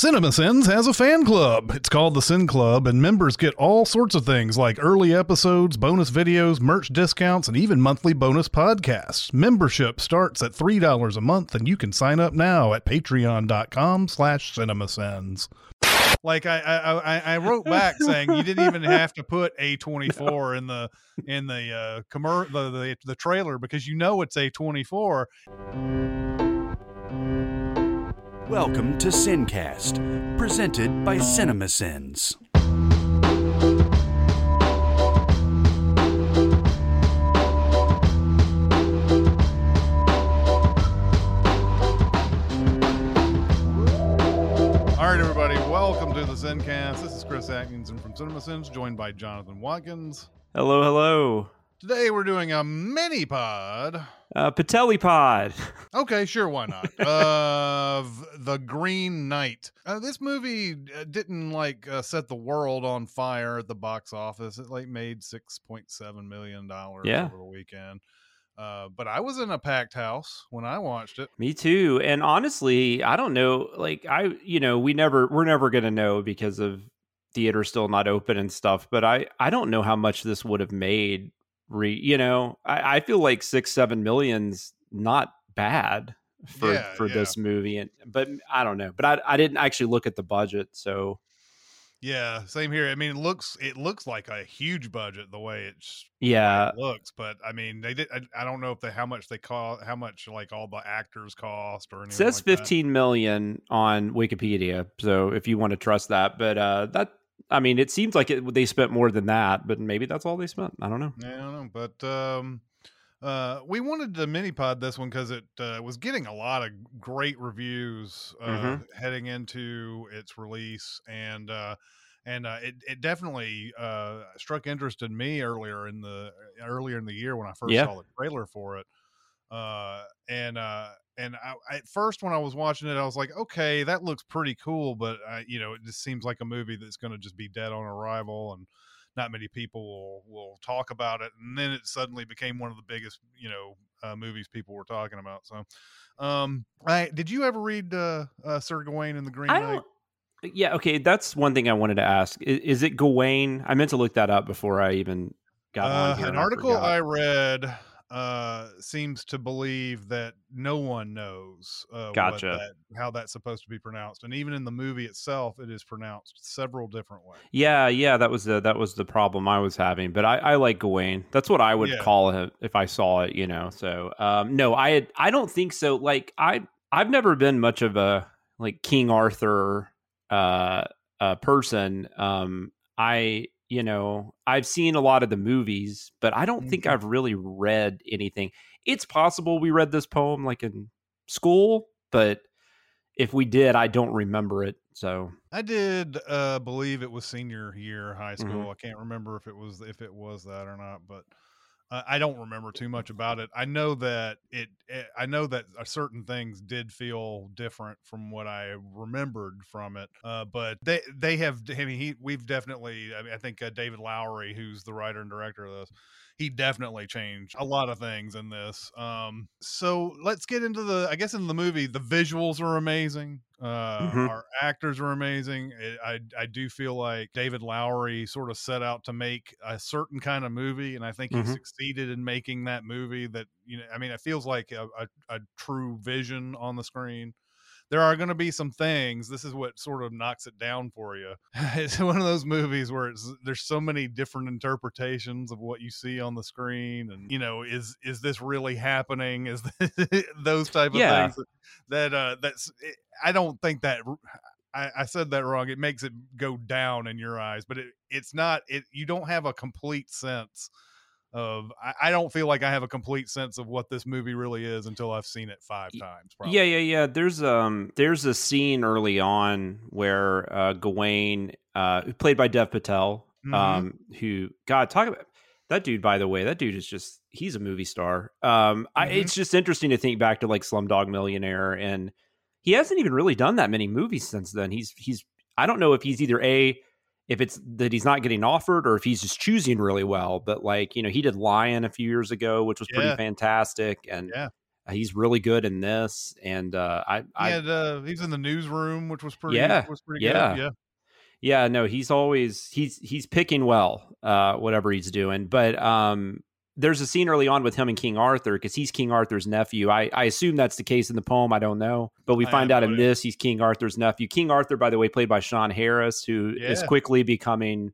CinemaSins has a fan club. It's called the Sin Club, and members get all sorts of things like early episodes, bonus videos, merch discounts, and even monthly bonus podcasts. Membership starts at $3 a month, and you can sign up now at patreon.com slash cinemasins. Like I, I, I, wrote back saying you didn't even have to put A24 in the in the uh commer- the, the the trailer because you know it's A24. Welcome to Sincast, presented by CinemaSins. All right, everybody, welcome to the Sincast. This is Chris Atkinson from CinemaSins, joined by Jonathan Watkins. Hello, hello. Today we're doing a mini pod. Uh, Patelli Pod. Okay, sure, why not? of The Green Knight. Uh, this movie uh, didn't like uh, set the world on fire at the box office. It like made six point seven million dollars Yeah. over the weekend. Uh, but I was in a packed house when I watched it. Me too. And honestly, I don't know. Like I, you know, we never, we're never gonna know because of theater still not open and stuff. But I, I don't know how much this would have made. Re, you know, I, I feel like six, seven millions not bad for Yeah, for yeah. this movie. And but I don't know. But I, I didn't actually look at the budget, so Yeah, same here. I mean, it looks it looks like a huge budget the way it's yeah. it looks, but I mean, they did. I, I don't know if they how much they cost, how much like all the actors cost or It says like that. 15 million on Wikipedia. So if you want to trust that, but uh that I mean, it seems like it, they spent more than that, but maybe that's all they spent. I don't know. Yeah, I don't know, but um, uh, we wanted to mini pod this one because it uh, was getting a lot of great reviews uh, Mhm. heading into its release, and uh, and uh, it it definitely uh, struck interest in me earlier in the earlier in the year when I first Yeah. saw the trailer for it. Uh, and uh, and I, at first when I was watching it, I was like, okay, that looks pretty cool, but uh, you know, it just seems like a movie that's going to just be dead on arrival and not many people will will talk about it and then it suddenly became one of the biggest you know uh, movies people were talking about so um i did you ever read uh, uh sir gawain and the green I knight don't Yeah, okay, that's one thing I wanted to ask. Is, is it Gawain? I meant to look that up before I even got uh, on here. an I article forgot. i read uh seems to believe that no one knows uh what Gotcha. that, how that's supposed to be pronounced and even in the movie itself it is pronounced several different ways Yeah, yeah, that was the that was the problem I was having. But I, I like Gawain. That's what I would Yeah. call it if I saw it, you know. So um no, I had I don't think so. Like I I've never been much of a like King Arthur uh uh person. Um I you know, I've seen a lot of the movies, but I don't think Mhm. I've really read anything. It's possible we read this poem like in school, but if we did, I don't remember it. So I did uh believe it was senior year high Mhm. school. I can't remember if it was if it was that or not, but I don't remember too much about it. I know that it, it I know that uh, certain things did feel different from what I remembered from it. Uh but they they have I mean he we've definitely I mean I think uh, David Lowery who's the writer and director of this he definitely changed a lot of things in this. Um, so let's get into the. I guess in the movie, the visuals are amazing. Uh, Mhm. Our actors are amazing. It, I I do feel like David Lowery sort of set out to make a certain kind of movie, and I think he Mhm. succeeded in making that movie. That you know, I mean, it feels like a, a, a true vision on the screen there are going to be some things this is what sort of knocks it down for you it's one of those movies where it's there's so many different interpretations of what you see on the screen and you know is is this really happening is those type of Yeah. things that uh that's i don't think that I, I said that wrong it makes it go down in your eyes but it it's not it you don't have a complete sense of I, I don't feel like I have a complete sense of what this movie really is until I've seen it five times. Probably. Yeah, yeah, yeah. There's um there's a scene early on where uh Gawain, uh played by Dev Patel, Mhm. um, who God talk about that dude, by the way, that dude is just he's a movie star. Um I, Mhm. it's just interesting to think back to like Slumdog Millionaire and he hasn't even really done that many movies since then. He's he's I don't know if he's either a if it's that he's not getting offered or if he's just choosing really well. But like, you know, he did Lion a few years ago, which was pretty fantastic. And Yeah. He's really good in this, and uh, I, I had, uh, he's in the newsroom, which was pretty, Yeah, was pretty yeah. good. Yeah. yeah, no, he's always he's he's picking well, uh, whatever he's doing. But um, there's a scene early on with him and King Arthur because he's King Arthur's nephew. I, I assume that's the case in the poem. I don't know, but we find out in this he's King Arthur's nephew. King Arthur, by the way, played by Sean Harris, who is Yeah. quickly becoming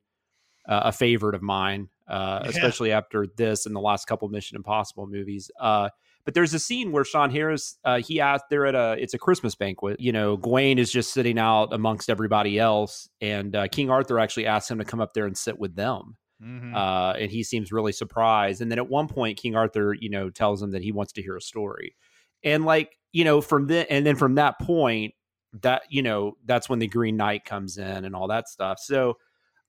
uh, a favorite of mine, uh, Yeah. especially after this and the last couple Mission Impossible movies. Uh, but there's a scene where Sean Harris, uh, he asked, they're at a, it's a Christmas banquet. You know, Gawain is just sitting out amongst everybody else, and uh, King Arthur actually asks him to come up there and sit with them Mhm. uh, and he seems really surprised. And then at one point, King Arthur, you know, tells him that he wants to hear a story, and like you know, from then and then from that point, that you know, that's when the Green Knight comes in and all that stuff. So,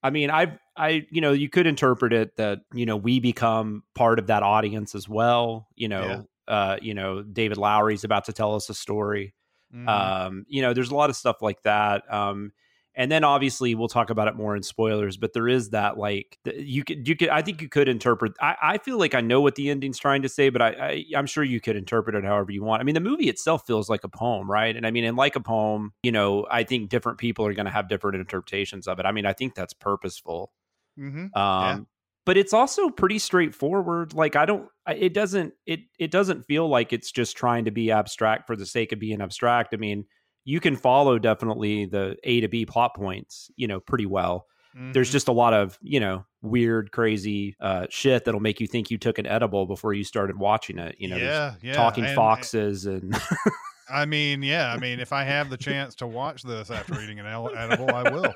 I mean, I've I, you know, you could interpret it that you know we become part of that audience as well. You know, uh, you know, David Lowery's about to tell us a story Mhm. um you know there's a lot of stuff like that um and then obviously we'll talk about it more in spoilers but there is that like you could you could i think you could interpret i, I feel like i know what the ending's trying to say but I, I i'm sure you could interpret it however you want. I mean the movie itself feels like a poem right? And i mean and like a poem you know i think different people are going to have different interpretations of it. I mean i think that's purposeful. Mhm. um but it's also pretty straightforward. Like i don't it doesn't it it doesn't feel like it's just trying to be abstract for the sake of being abstract. I mean you can follow definitely the a to b plot points you know pretty well there's Mhm. just a lot of you know weird crazy uh shit that'll make you think you took an edible before you started watching it you know yeah, yeah. talking and- foxes and I mean, yeah. I mean, if I have the chance to watch this after eating an edible, I will.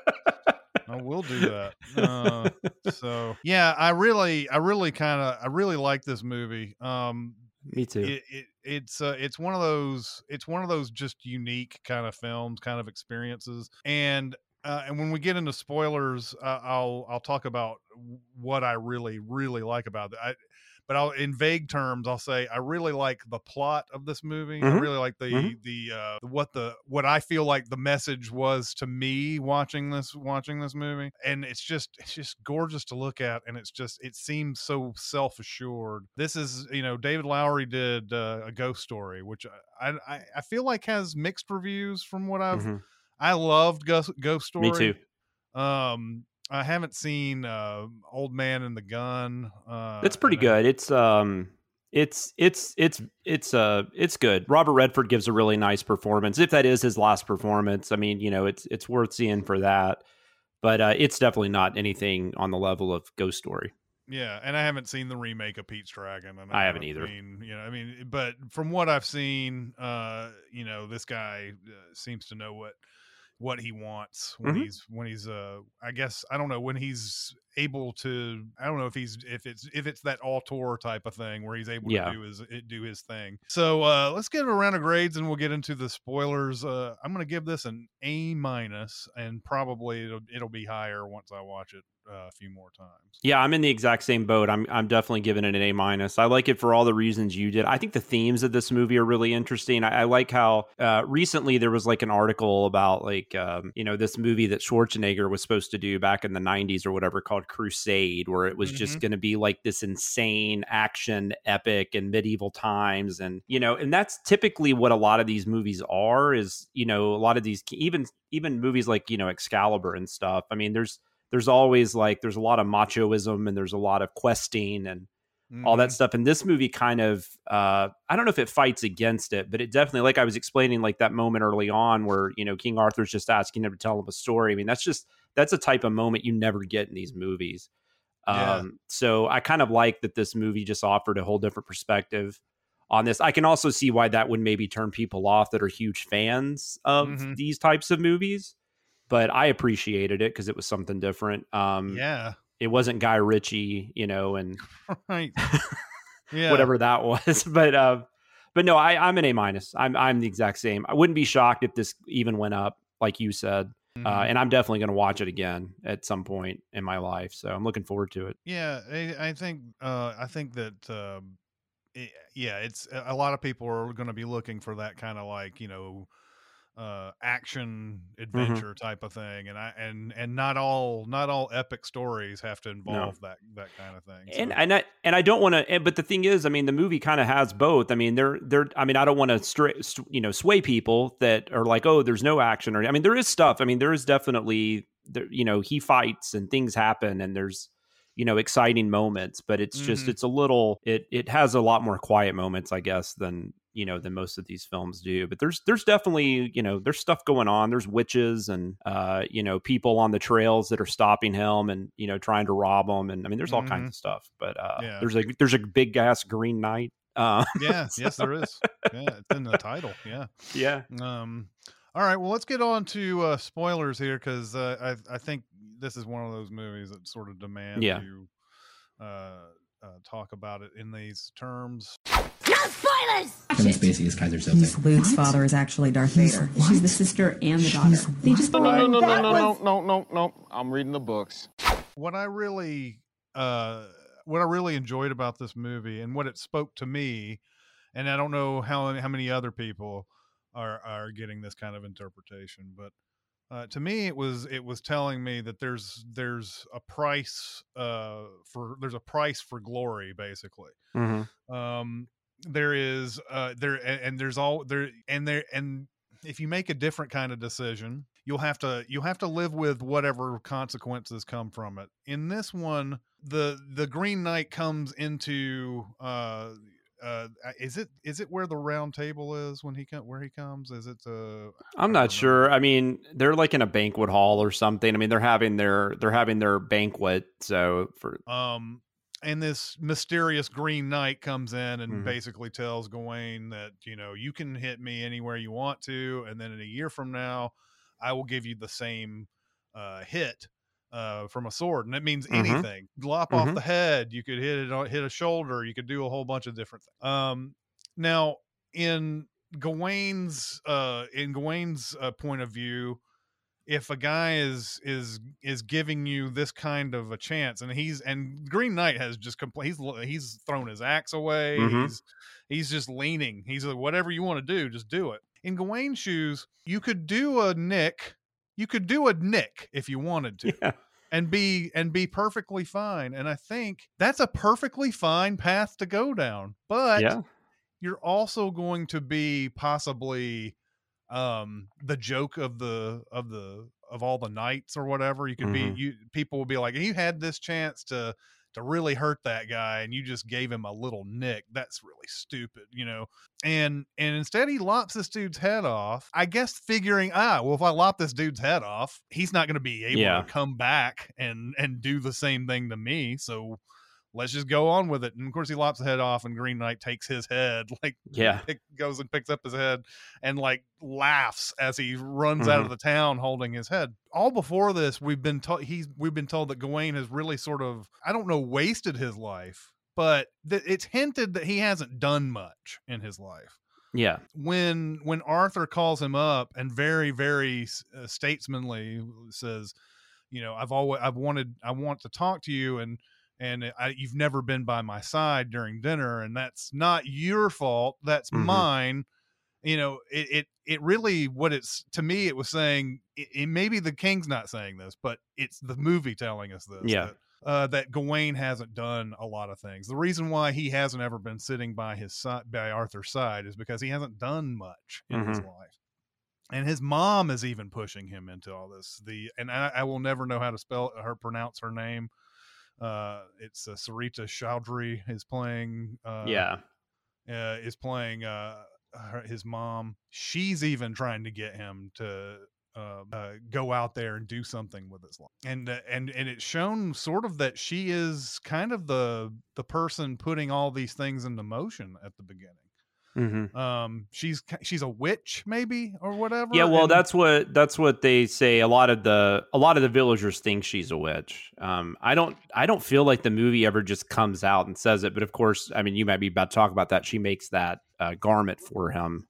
I will do that. Uh, so yeah, I really, I really kind of, I really like this movie. Um, me too. It, it it's uh, it's one of those it's one of those just unique kind of films kind of experiences and uh, and when we get into spoilers uh, i'll i'll talk about what i really really like about it I, but I'll in vague terms I'll say I really like the plot of this movie. I Mhm. really like the Mhm. the uh what the what I feel like the message was to me watching this watching this movie. And it's just it's just gorgeous to look at and it's just it seems so self-assured. This is, you know, David Lowery did uh, a ghost story which I, I I feel like has mixed reviews from what I've Mhm. I loved Ghost, Ghost Story. me too Um I haven't seen uh Old Man and the Gun. Uh It's pretty I- good. It's um it's it's it's it's uh it's good. Robert Redford gives a really nice performance. If that is his last performance, I mean, you know, it's it's worth seeing for that. But uh it's definitely not anything on the level of Ghost Story. Yeah, and I haven't seen the remake of Pete's Dragon. And I haven't either. Mean, you know, I mean, but from what I've seen, uh, you know, this guy uh, seems to know what what he wants when Mhm. he's when he's uh I guess I don't know when he's able to I don't know if he's if it's if it's that auteur type of thing where he's able Yeah. to do his it- do his thing. So uh let's get a round of grades and we'll get into the spoilers. Uh I'm gonna give this an A minus and probably it'll it'll be higher once I watch it uh, a few more times. Yeah, I'm in the exact same boat. I'm I'm definitely giving it an A minus. I like it for all the reasons you did. I think the themes of this movie are really interesting. I, I like how uh, recently there was like an article about like um, you know this movie that Schwarzenegger was supposed to do back in the '90s or whatever called Crusade, where it was just going to be like this insane action epic in medieval times, and you know, and that's typically what a lot of these movies are. Is you know a lot of these even even movies like you know Excalibur and stuff. I mean, there's there's always like there's a lot of machoism and there's a lot of questing and all that stuff. And this movie kind of uh i don't know if it fights against it but it definitely like i was explaining like that moment early on where you know king arthur's just asking him to tell him a story. I mean that's just that's a type of moment you never get in these movies. Yeah. um so i kind of like that this movie just offered a whole different perspective on this. I can also see why that would maybe turn people off that are huge fans of Mhm. these types of movies but i appreciated it because it was something different um yeah, it wasn't guy ritchie you know and right. Yeah, whatever that was. But uh, but no, I, I'm an A minus. I'm I'm the exact same. I wouldn't be shocked if this even went up, like you said. Uh, Mhm. and I'm definitely going to watch it again at some point in my life. So I'm looking forward to it. yeah, I, I think uh, I think that um, it, yeah, it's a lot of people are going to be looking for that kind of like you know uh action Mm-hmm. adventure type of thing and i and and not all not all epic stories have to involve that that kind of thing and So- and I and I don't want to. But the thing is, I mean, the movie kind of has both. I mean, they're they're. I mean, I don't want to stray, st- you know, sway people that are like, oh, there's no action, or I mean, there is stuff. I mean, there is definitely, there, you know, he fights and things happen, and there's, you know, exciting moments. But it's just, Mhm. it's a little, it it has a lot more quiet moments, I guess, than you know than most of these films do but there's there's definitely you know there's stuff going on there's witches and uh you know people on the trails that are stopping him and you know trying to rob him and i mean there's all kinds Mhm. of stuff but uh Yeah. there's a there's a big ass green knight uh yeah yes there is yeah it's in the title yeah yeah Um, all right, well, let's get on to uh, spoilers here because uh, I I think this is one of those movies that sort of demand Yeah. you uh, uh, talk about it in these terms. No spoilers! Kevin Spacey is Keyser Söze. Luke's what? father is actually Darth He's Vader. What? She's the sister and the daughter. They just no, no, no, no, no, no, no, no. I'm reading the books. What I really, uh, what I really enjoyed about this movie and what it spoke to me, and I don't know how how many other people are are getting this kind of interpretation, but uh, to me it was it was telling me that there's there's a price uh, for there's a price for glory basically. Mm-hmm. Um, there is uh there and, and there's all there and there and if you make a different kind of decision you'll have to you'll have to live with whatever consequences come from it. In this one the the green knight comes into uh uh is it is it where the round table is when he come where he comes? Is it uh i'm not sure. I mean they're like in a banquet hall or something. I mean they're having their they're having their banquet so for um and this mysterious green knight comes in and Mhm. basically tells Gawain that you know you can hit me anywhere you want to and then in a year from now I will give you the same uh hit uh from a sword and it means Mhm. anything lop off Mhm. the head you could hit it on hit a shoulder you could do a whole bunch of different things um now in Gawain's uh in Gawain's uh, point of view if a guy is is is giving you this kind of a chance and he's and green knight has just compl- he's he's thrown his axe away Mhm. he's he's just leaning he's like whatever you want to do just do it. In gawain's shoes you could do a nick you could do a nick if you wanted to yeah. and be and be perfectly fine and i think that's a perfectly fine path to go down but yeah. you're also going to be possibly um the joke of the of the of all the knights or whatever you could Mhm. be you people will be like you had this chance to to really hurt that guy and you just gave him a little nick that's really stupid you know and and instead he lops this dude's head off i guess figuring ah well if i lop this dude's head off he's not going to be able Yeah. to come back and and do the same thing to me so let's just go on with it and of course he lops the head off and green knight takes his head like yeah pick, goes and picks up his head and like laughs as he runs out of the town holding his head. All before this, we've been told he's we've been told that Gawain has really sort of I don't know wasted his life, but th- it's hinted that he hasn't done much in his life. yeah When when Arthur calls him up and very very uh, statesmanly says, you know, I've always I've wanted I want to talk to you and and I, you've never been by my side during dinner and that's not your fault that's Mhm. mine you know it, it it really what it's to me it was saying it, it maybe the king's not saying this but it's the movie telling us this Yeah. that, uh, that Gawain hasn't done a lot of things. The reason why he hasn't ever been sitting by his side, by Arthur's side, is because he hasn't done much in his life, and his mom is even pushing him into all this. The and I, I will never know how to spell her pronounce her name. Uh, it's uh, Sarita Choudhury is playing. Uh, yeah uh, is playing uh, her, his mom. She's even trying to get him to uh, uh, go out there and do something with his life. And uh, and and it's shown sort of that she is kind of the the person putting all these things into motion at the beginning. Hmm Um, she's she's a witch maybe or whatever. Yeah, well, and- that's what that's what they say. A lot of the a lot of the villagers think she's a witch. Um, I don't I don't feel like the movie ever just comes out and says it. But of course, I mean, you might be about to talk about that. She makes that uh, garment for him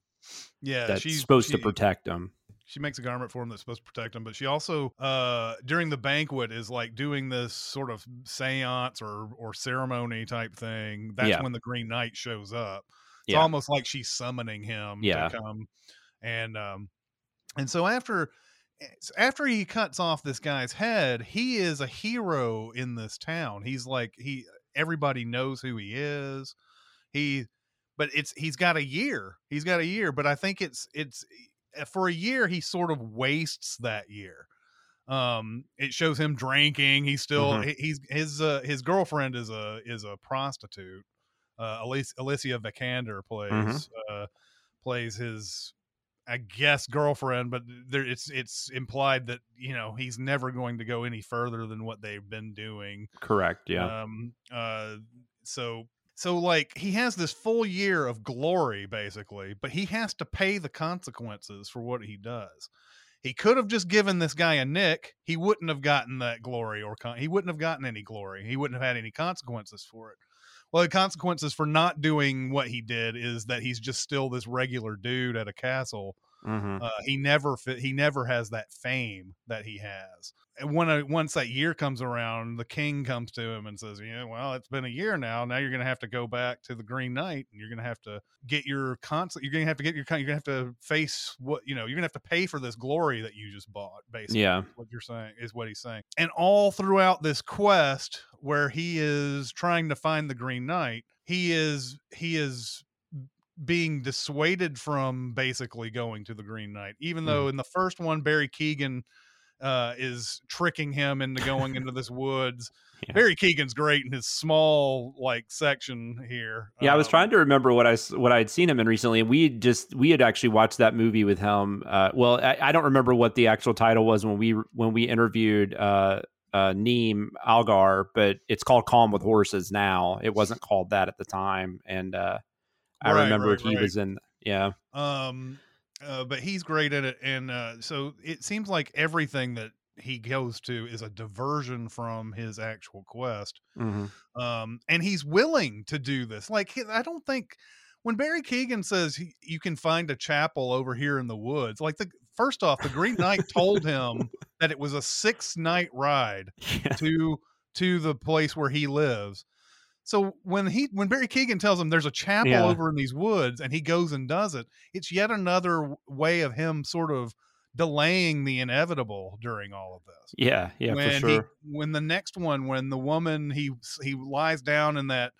yeah that's she's supposed to protect him. she makes a garment for him that's supposed to protect him but she also uh during the banquet is like doing this sort of seance or or ceremony type thing that's Yeah. when the green knight shows up it's Yeah. almost like she's summoning him Yeah. to come and um And so after after he cuts off this guy's head, he is a hero in this town. He's like he everybody knows who he is. He but it's he's got a year. He's got a year, but I think it's it's eh, for a year he sort of wastes that year. Um it shows him drinking. He's still Mhm. he- he's his uh, his girlfriend is a is a prostitute. Uh Alicia, Alicia Vikander plays uh plays his I guess girlfriend, but there it's it's implied that you know he's never going to go any further than what they've been doing. Correct. Yeah. Um. Uh. So so like he has this full year of glory basically, but he has to pay the consequences for what he does. He could have just given this guy a nick. He wouldn't have gotten that glory, or con- he wouldn't have gotten any glory. He wouldn't have had any consequences for it. Well, the consequences for not doing what he did is that he's just still this regular dude at a castle hmm uh, he never fit, he never has that fame that he has. And when a, once that year comes around, the king comes to him and says, "Yeah, well, it's been a year now. Now you're going to have to go back to the Green Knight, and you're going to have to get your constant. You're going to have to get your. You're going to have to face what you know. You're going to have to pay for this glory that you just bought. Basically, Yeah. what you're saying is what he's saying. And all throughout this quest, where he is trying to find the Green Knight, he is he is being dissuaded from basically going to the Green Knight, even hmm. though in the first one Barry Keoghan uh, is tricking him into going into this woods. Yeah. Barry Keoghan's great in his small like section here. Yeah, I was Um, trying to remember what I what I had seen him in recently, and we just we had actually watched that movie with him. Uh, well, I, I don't remember what the actual title was when we when we interviewed uh, uh, Niamh Algar, but it's called Calm with Horses now. It wasn't called that at the time, and uh, I Right, remembered right, he right. was in. Yeah, um uh, but he's great at it and uh so it seems like everything that he goes to is a diversion from his actual quest hmm um and he's willing to do this like i don't think when barry keoghan says he, you can find a chapel over here in the woods like the first off the green knight told him that it was a six night ride yeah, to to the place where he lives. So when he when Barry Keoghan tells him there's a chapel Yeah. over in these woods and he goes and does it, it's yet another way of him sort of delaying the inevitable during all of this. yeah, yeah, when for sure. he when the next one when the woman he he lies down in that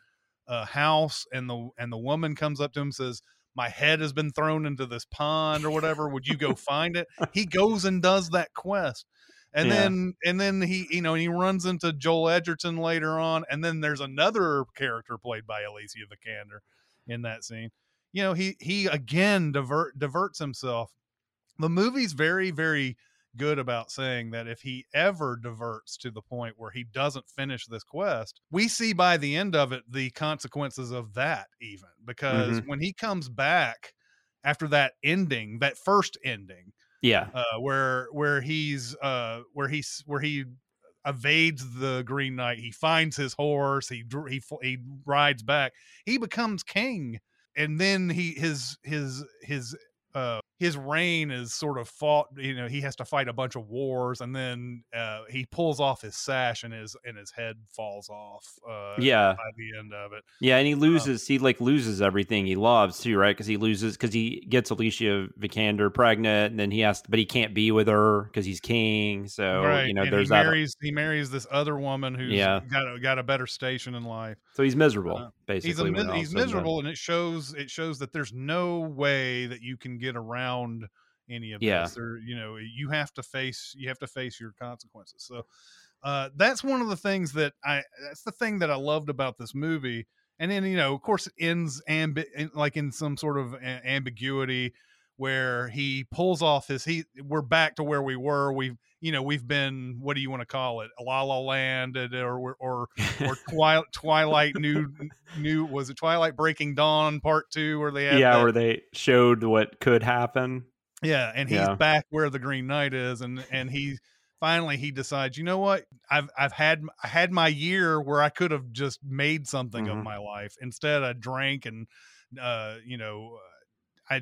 uh, house and the and the woman comes up to him and says my head has been thrown into this pond or whatever would you go find it he goes and does that quest and Yeah. then and then he you know he runs into joel edgerton later on and then there's another character played by alicia vikander in that scene. You know he he again divert diverts himself. The movie's very very good about saying that if he ever diverts to the point where he doesn't finish this quest, we see by the end of it the consequences of that, even because mm-hmm. when he comes back after that ending, that first ending, yeah, uh, where where he's uh, where he's where he evades the Green Knight, he finds his horse, he he he rides back, he becomes king, and then he his his his uh his reign is sort of fought you know he has to fight a bunch of wars and then uh he pulls off his sash and his and his head falls off uh yeah. by the end of it Yeah, and he loses. he like loses everything he loves too, right? Because he loses because he gets Alicia Vikander pregnant, and then he has, to, but he can't be with her because he's king. So right you know, and there's he that. marries he marries this other woman who's Yeah. got a, got a better station in life So he's miserable, uh, basically. he's a when mis- all he's done. miserable and it shows it shows that there's no way that you can get around any of Yeah. this or you know you have to face you have to face your consequences so uh that's one of the things that i that's the thing that i loved about this movie and then you know of course it ends ambi- in- like in some sort of ambiguity where he pulls off his he we're back to where we were we've you know we've been what do you want to call it la la land or or or twilight twilight new new was it twilight breaking dawn part two where they had yeah, that- where they showed what could happen. yeah and he's Yeah. back where the green knight is and and he finally he decides you know what i've i've had i had my year where i could have just made something of Mhm. my life instead i drank and uh you know i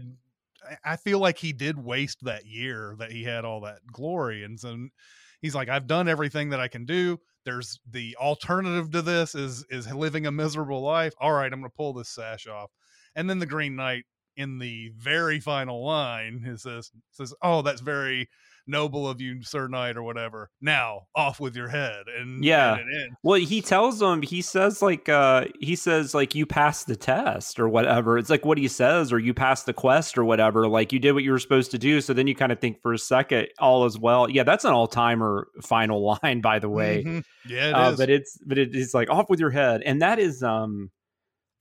I feel like he did waste that year that he had all that glory. And so he's like, I've done everything that I can do. There's the alternative to this is is living a miserable life. All right, I'm gonna pull this sash off. And then the Green Knight in the very final line, it says says, "Oh, that's very noble of you, Sir Knight, or whatever. Now off with your head." And Yeah. and. Well, he tells them, he says like uh he says like you passed the test or whatever. It's like what he says, or you passed the quest or whatever. Like you did what you were supposed to do. So then you kind of think for a second, all is well. Yeah, that's an all timer final line, by the way. Mhm. yeah, it uh, is. but it's but it is like off with your head. And that is um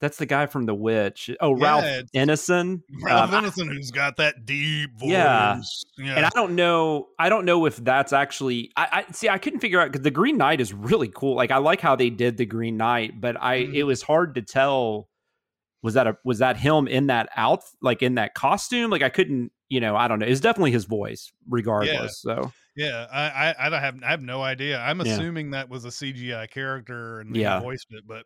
that's the guy from The Witch. Oh, Yeah, Ralph Ineson. Ralph Um, who's got that deep voice. Yeah. yeah. and I don't know. I don't know if that's actually. I, I see. I couldn't figure out because the Green Knight is really cool. Like I like how they did the Green Knight, but I Mhm. it was hard to tell. Was that a was that him in that out like in that costume? Like I couldn't. You know, I don't know. It's definitely his voice, regardless. So Yeah, I, I I don't have I have no idea. I'm Yeah. assuming that was a CGI character and he Yeah. voiced it, but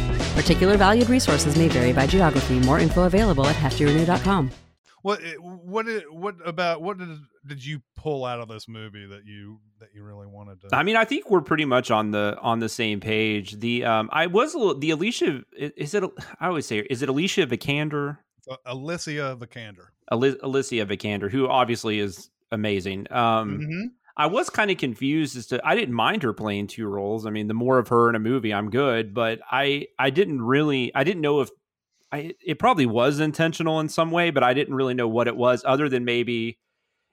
Particular valued resources may vary by geography. More info available at heftyrenew.com. what eh, what did, what about what did did you pull out of this movie that you that you really wanted to? I mean, I think we're pretty much on the on the same page. The um, I was a little, the Alicia. Is it? I always say, is it Alicia Vikander? Uh, Alicia Vikander. Alicia Vikander, who obviously is amazing. Um, Mhm. I was kind of confused as to I didn't mind her playing two roles. I mean, the more of her in a movie, I'm good. But I I didn't really I didn't know if I it probably was intentional in some way, but I didn't really know what it was, other than maybe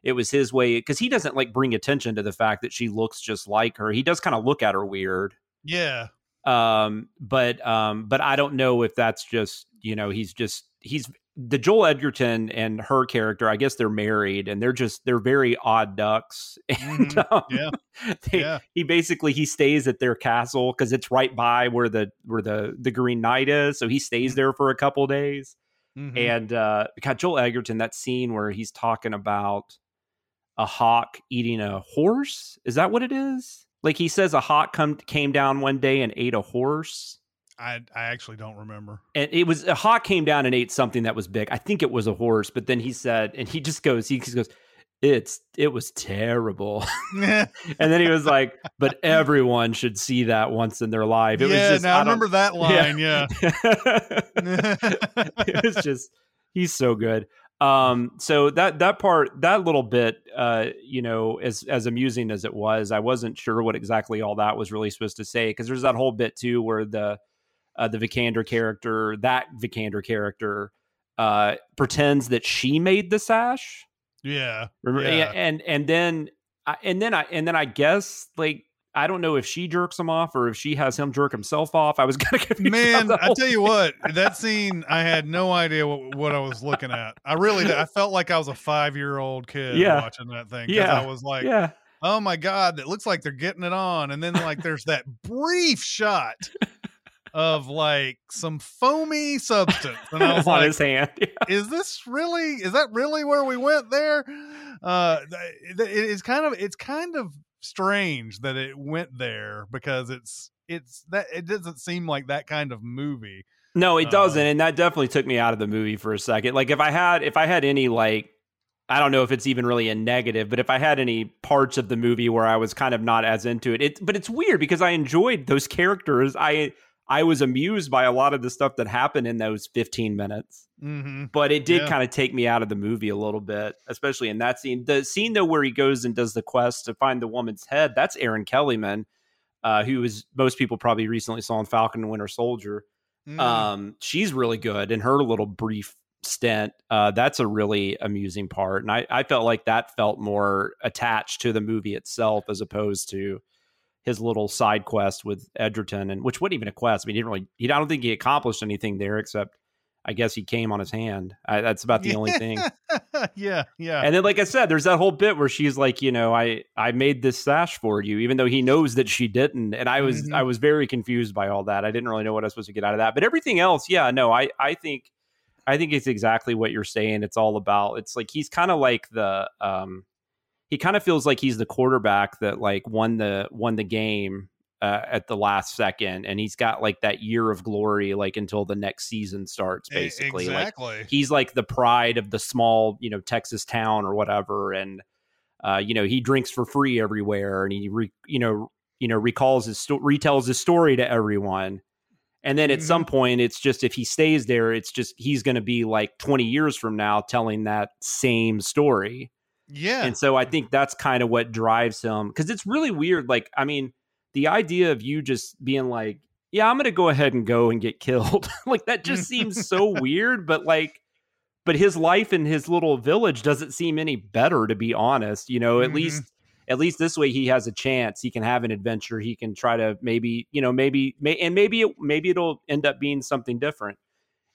it was his way because he doesn't like bring attention to the fact that she looks just like her. He does kind of look at her weird. Yeah, Um, but um, but I don't know if that's just you know he's just he's the Joel Edgerton and her character. I guess they're married and they're just they're very odd ducks. And Mhm. um, Yeah. they- yeah. he basically he stays at their castle because it's right by where the where the the Green Knight is. So he stays there for a couple days. Mhm. And uh, God, Joel Edgerton, that scene where he's talking about a hawk eating a horse. Is that what it is? Like he says, a hawk come came down one day and ate a horse. I I actually don't remember. And it was a hawk came down and ate something that was big. I think it was a horse, but then he said, and he just goes, he just goes, it's it was terrible. and then he was like, but everyone should see that once in their life. It yeah, was just now I don't- remember that line. Yeah, it was just he's so good. Um, so that that part, that little bit, uh, you know, as as amusing as it was, I wasn't sure what exactly all that was really supposed to say because there's that whole bit too where the uh, the Vikander character, that Vikander character, uh, pretends that she made the sash. yeah, Remember, Yeah. and and then I, and then I and then I guess like I don't know if she jerks him off or if she has him jerk himself off. I was of confused. Man, I tell you what, that scene, I had no idea what, what I was looking at. I really did. I felt like I was a five year old kid Yeah. watching that thing. Yeah. I was like, yeah. oh my God, it looks like they're getting it on. And then, like, there's that brief shot of like some foamy substance. And I was on like, his hand. is this really is that really where we went there uh th- it's kind of it's kind of strange that it went there because it's it's that it doesn't seem like that kind of movie No, it Uh, doesn't, and that definitely took me out of the movie for a second. Like if I had if I had any like I don't know if it's even really a negative, but if I had any parts of the movie where I was kind of not as into it, it but it's weird because I enjoyed those characters. I I was amused by a lot of the stuff that happened in those 15 minutes. mm-hmm. But it did Yeah. kind of take me out of the movie a little bit, especially in that scene. The scene though where he goes and does the quest to find the woman's head, that's Erin Kellyman, uh, who is most people probably recently saw in Falcon and Winter Soldier. Mm-hmm. Um, she's really good in her little brief stint. Uh, that's a really amusing part, and I, I felt like that felt more attached to the movie itself as opposed to his little side quest with Edgerton, and which wasn't even a quest. I mean, he didn't really. He, I don't think he accomplished anything there except. I guess he came on his hand. I, that's about the only thing. yeah yeah And then, like I said, there's that whole bit where she's like, you know, I I made this sash for you, even though he knows that she didn't. And I was Mhm. I was very confused by all that. I didn't really know what I was supposed to get out of that. But everything else, yeah, no, I I think I think it's exactly what you're saying. It's all about. It's like he's kind of like the um, he kind of feels like he's the quarterback that like won the won the game uh, at the last second, and he's got like that year of glory like until the next season starts. Basically, exactly. like he's like the pride of the small you know Texas town or whatever, and uh, you know he drinks for free everywhere, and he re, you know you know recalls his sto- retells his story to everyone. And then at Mhm. some point, it's just if he stays there, it's just he's going to be like 20 years from now telling that same story. Yeah. And so I think that's kind of what drives him because it's really weird. Like, I mean, the idea of you just being like, yeah, I'm going to go ahead and go and get killed. like, that just seems so weird. But like, but his life in his little village doesn't seem any better, to be honest. You know, at Mhm. least. At least this way, he has a chance. He can have an adventure. He can try to maybe, you know, maybe, may, and maybe, it, maybe it'll end up being something different.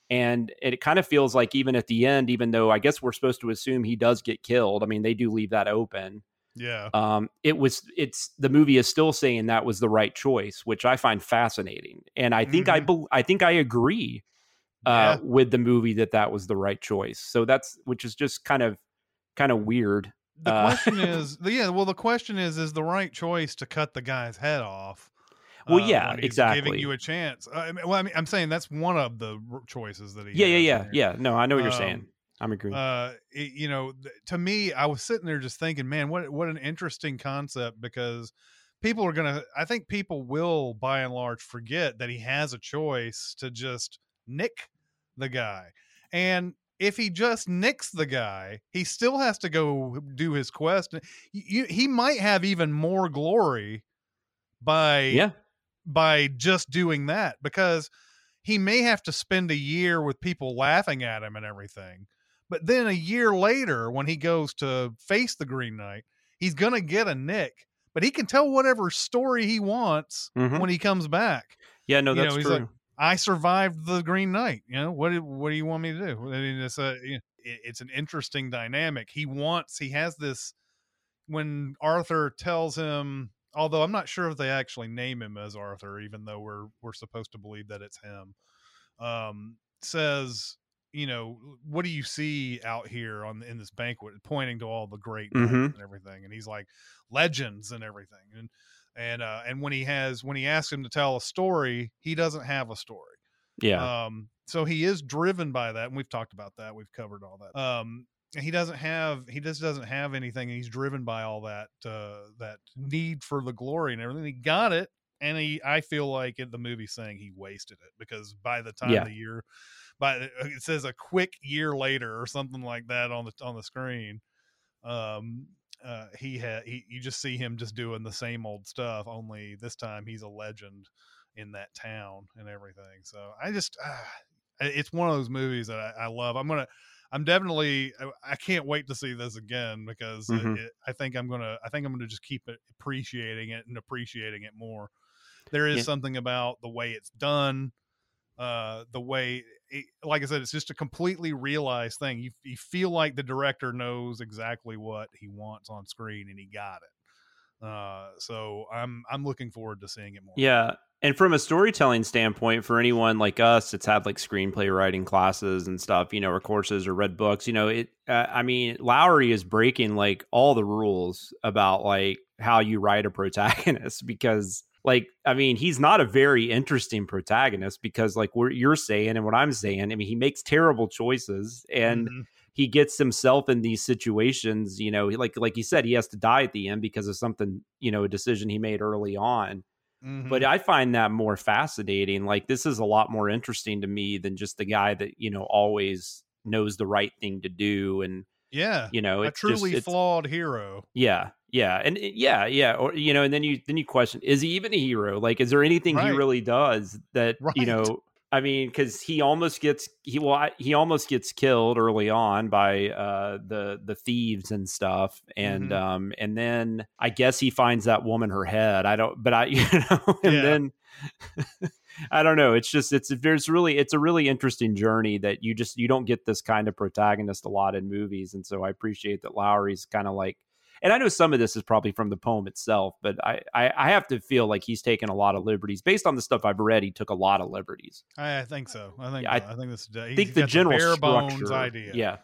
And it kind of feels like even at the end, even though I guess we're supposed to assume he does get killed. I mean, they do leave that open. yeah. Um, it was it's the movie is still saying that was the right choice, which I find fascinating, and I think I Mhm. bel I think I agree uh, with the movie that that was the right choice. So that's which is just kind of kind of weird. The Uh, question is, yeah. Well, the question is, is the right choice to cut the guy's head off? Well, uh, yeah, he's exactly. Giving you a chance. Mean, well, I mean, I'm saying that's one of the choices that he. Yeah, yeah, yeah, yeah. No, I know what you're Um, saying. I'm agreeing. Uh, it- you know, th- to me, I was sitting there just thinking, man, what what an interesting concept because people are gonna. I think people will, by and large, forget that he has a choice to just nick the guy, and if he just nicks the guy, he still has to go do his quest. You, he might have even more glory by yeah, by just doing that because he may have to spend a year with people laughing at him and everything. But then a year later, when he goes to face the Green Knight, he's going to get a nick, but he can tell whatever story he wants Mhm. when he comes back. yeah. No, you know, that's true. like, I survived the Green Knight. You know, what do, what do you want me to do? I mean, it's a, you know, it's an interesting dynamic. He wants, he has this, when Arthur tells him, although I'm not sure if they actually name him as Arthur, even though we're, we're supposed to believe that it's him, um, says, you know, what do you see out here on in this banquet, pointing to all the great Mhm. and everything, and he's like legends and everything, and and uh, and when he has when he asks him to tell a story, he doesn't have a story. yeah, Um, so he is driven by that, and we've talked about that. We've covered all that. Um, he doesn't have he just doesn't have anything, and he's driven by all that uh, that need for the glory and everything. He got it, and he I feel like in the movie saying he wasted it because by the time Yeah. the year, by it says a quick year later or something like that on the on the screen. Um, uh, he had he you just see him just doing the same old stuff, only this time he's a legend in that town and everything. So I just, ah, it's one of those movies that I, I love. I'm gonna, I'm definitely, I- I can't wait to see this again because it- Mhm. it, I think I'm gonna, I think I'm gonna just keep it, appreciating it and appreciating it more. There is Yeah. something about the way it's done, uh, the way, it, like I said, it's just a completely realized thing. You you feel like the director knows exactly what he wants on screen and he got it. Uh, so I'm I'm looking forward to seeing it more. Yeah. And from a storytelling standpoint, for anyone like us that's had like screenplay writing classes and stuff, you know, or courses or read books, you know, it, uh, I mean, Lowery is breaking like all the rules about like how you write a protagonist because, like, I mean, he's not a very interesting protagonist because, like, what you're saying and what I'm saying, I mean, he makes terrible choices and Mhm. he gets himself in these situations, you know, like, like you said, he has to die at the end because of something, you know, a decision he made early on Mhm. but I find that more fascinating. Like this is a lot more interesting to me than just the guy that you know always knows the right thing to do, and yeah, you know a truly just, it's, flawed hero. yeah, yeah, and it- yeah, yeah, or you know, and then you then you question: Is he even a hero? Like, is there anything he really does that you know? I mean, because he almost gets he well, he almost gets killed early on by uh, the the thieves and stuff, and Mhm. um, and then I guess he finds that woman her head. I don't, but I you know, and Yeah. then I don't know. It's just it's there's really it's a really interesting journey that you just you don't get this kind of protagonist a lot in movies, and so I appreciate that Lowery's kind of like and I know some of this is probably from the poem itself, but I, I, I have to feel like he's taken a lot of liberties based on the stuff I've read. He took a lot of liberties. I, I think so. I think Yeah, I I, think this. I think the general bare bones structure, idea. Yeah.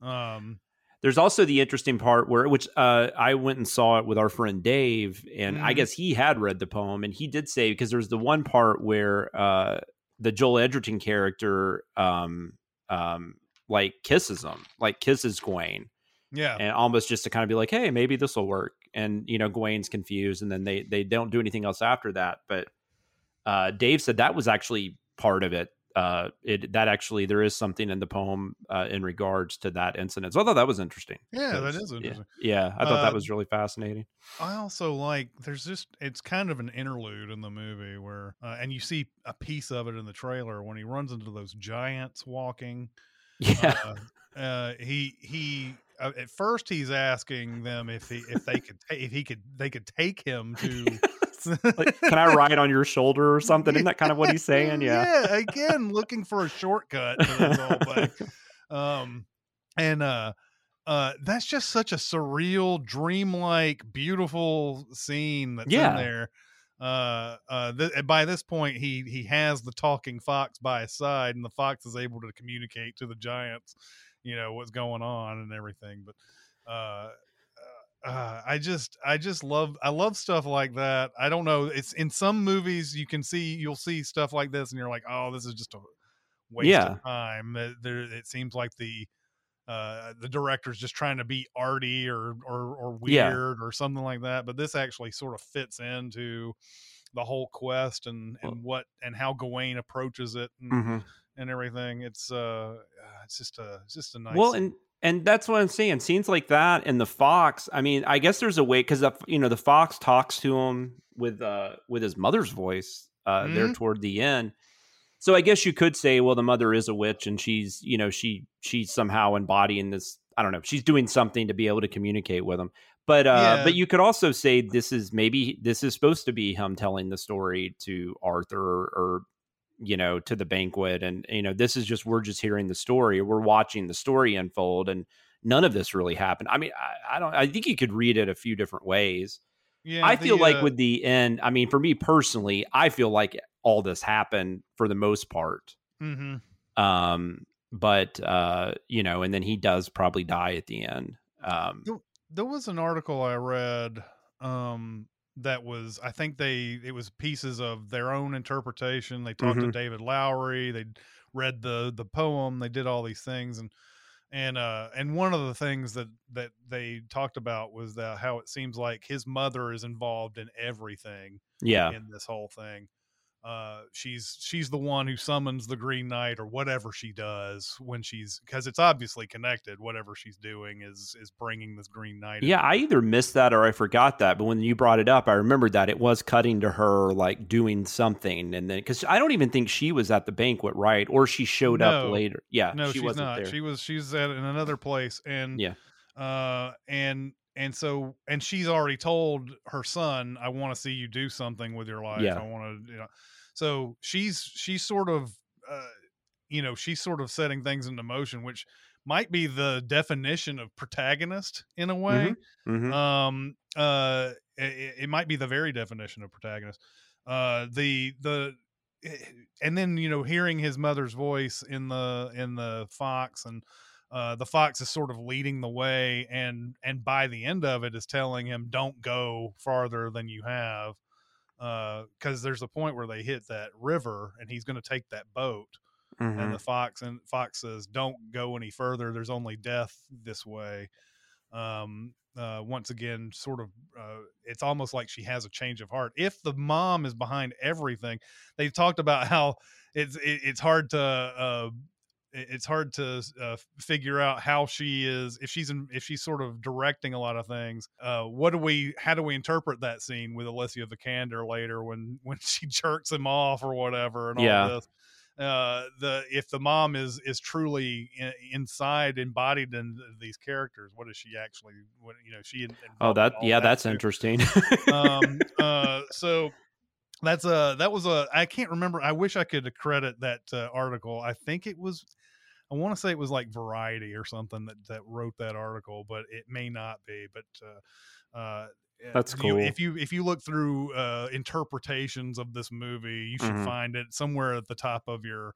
Um. There's also the interesting part where, which uh, I went and saw it with our friend Dave, and I Mhm. guess he had read the poem, and he did say because there's the one part where uh, the Joel Edgerton character, um, um, like kisses him, like kisses Gwaine, Yeah. and almost just to kind of be like, hey, maybe this will work. And you know, Gwaine's confused, and then they they don't do anything else after that. But uh, Dave said that was actually part of it. Uh, it that actually there is something in the poem uh, in regards to that incident. So I thought that was interesting. Yeah, that is yeah, interesting. Yeah, I thought Uh, that was really fascinating. I also like there's just it's kind of an interlude in the movie where uh, and you see a piece of it in the trailer when he runs into those giants walking. Yeah, Uh, uh, he he at first he's asking them if he if they could if he could they could take him to like, can I ride on your shoulder or something? Isn't that kind of what he's saying? Yeah. yeah again looking for a shortcut to this whole thing um and uh uh that's just such a surreal dreamlike beautiful scene that's Yeah. in there uh uh th- by this point he he has the talking fox by his side and the fox is able to communicate to the giants you know what's going on and everything but uh uh, I just I just love I love stuff like that. I don't know. It's in some movies you can see you'll see stuff like this and you're like, oh, this is just a waste Yeah. of time. Uh, There, it seems like the uh the director's just trying to be arty or or or Yeah. weird or something like that. But this actually sort of fits into the whole quest and Well- and what and how Gawain approaches it and, Mhm. And everything. It's uh it's just a it's just a nice Well, and and that's what I'm saying. Scenes like that and the fox. I mean, I guess there's a way because you know the fox talks to him with uh with his mother's voice uh there Mhm. toward the end. So I guess you could say, well, the mother is a witch, and she's you know she she's somehow embodying this. I don't know. She's doing something to be able to communicate with him. But uh, Yeah. but you could also say this is maybe this is supposed to be him telling the story to Arthur or you know to the banquet and you know this is just we're just hearing the story we're watching the story unfold and none of this really happened. I mean i, I don't i think you could read it a few different ways. Yeah, i the, feel like uh, with the end i mean for me personally i feel like all this happened for the most part. Mhm. um but uh you know and then he does probably die at the end. Um There- there was an article I read um that was I think they it was pieces of their own interpretation. They talked to Mhm. David Lowery, they read the the poem, they did all these things and and uh and one of the things that that they talked about was that how it seems like his mother is involved in everything yeah in this whole thing. Uh, she's she's the one who summons the Green Knight or whatever she does when she's because it's obviously connected. Whatever she's doing is is bringing this Green Knight. Yeah, into I either missed that or I forgot that. But when you brought it up, I remembered that it was cutting to her like doing something, and then because I don't even think she was at the banquet, right? Or she showed up later. Yeah, no, she she's wasn't not. there. She was she's at in another place, and Yeah. uh, and and so and she's already told her son, "I want to see you do something with your life. Yeah. I want to." You know, so she's she's sort of, uh, you know, she's sort of setting things into motion, which might be the definition of protagonist in a way. Mhm. Um, uh, it, it might be the very definition of protagonist. Uh, the the eh, and then you know hearing his mother's voice in the in the fox and uh, the fox is sort of leading the way and and by the end of it is telling him don't go farther than you have because there's a point where they hit that river and he's going to take that boat Mhm. and the fox and fox says don't go any further there's only death this way um uh once again sort of uh it's almost like she has a change of heart if the mom is behind everything they've talked about how it's it, it's hard to uh it's hard to uh, figure out how she is if she's in, if she's sort of directing a lot of things uh what do we how do we interpret that scene with Alicia Vikander later when when she jerks him off or whatever and all Yeah. this uh the if the mom is is truly in, inside embodied in these characters what is she actually what you know she Oh, that yeah, that's too. interesting. um uh so that's a that was a i can't remember i wish i could credit that uh, article i think it was i want to say it was like Variety or something that that wrote that article, but it may not be. But uh, uh, That's you- cool. if you if you look through uh, interpretations of this movie, you should Mhm. find it somewhere at the top of your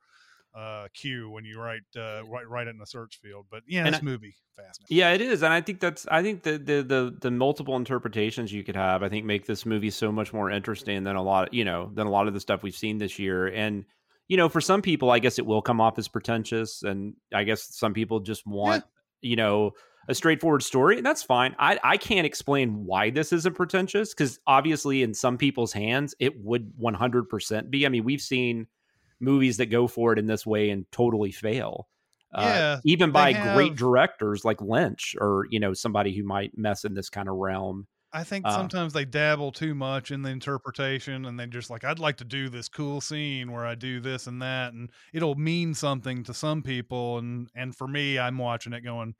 uh, queue when you write uh, write write it in the search field. But yeah, And this I- movie fascinating. Yeah, it is, and I think that's I think the, the the the multiple interpretations you could have, I think, make this movie so much more interesting than a lot, you know, than a lot of the stuff we've seen this year. And you know, for some people, I guess it will come off as pretentious, and I guess some people just want, you know, a straightforward story, and that's fine. I I can't explain why this isn't pretentious because obviously, in some people's hands, it would one hundred percent be. I mean, we've seen movies that go for it in this way and totally fail. Uh, Yeah, even they by great directors like Lynch or you know somebody who might mess in this kind of realm. I think Uh, sometimes they dabble too much in the interpretation and they just like, I'd like to do this cool scene where I do this and that, and it'll mean something to some people. And and for me, I'm watching it going,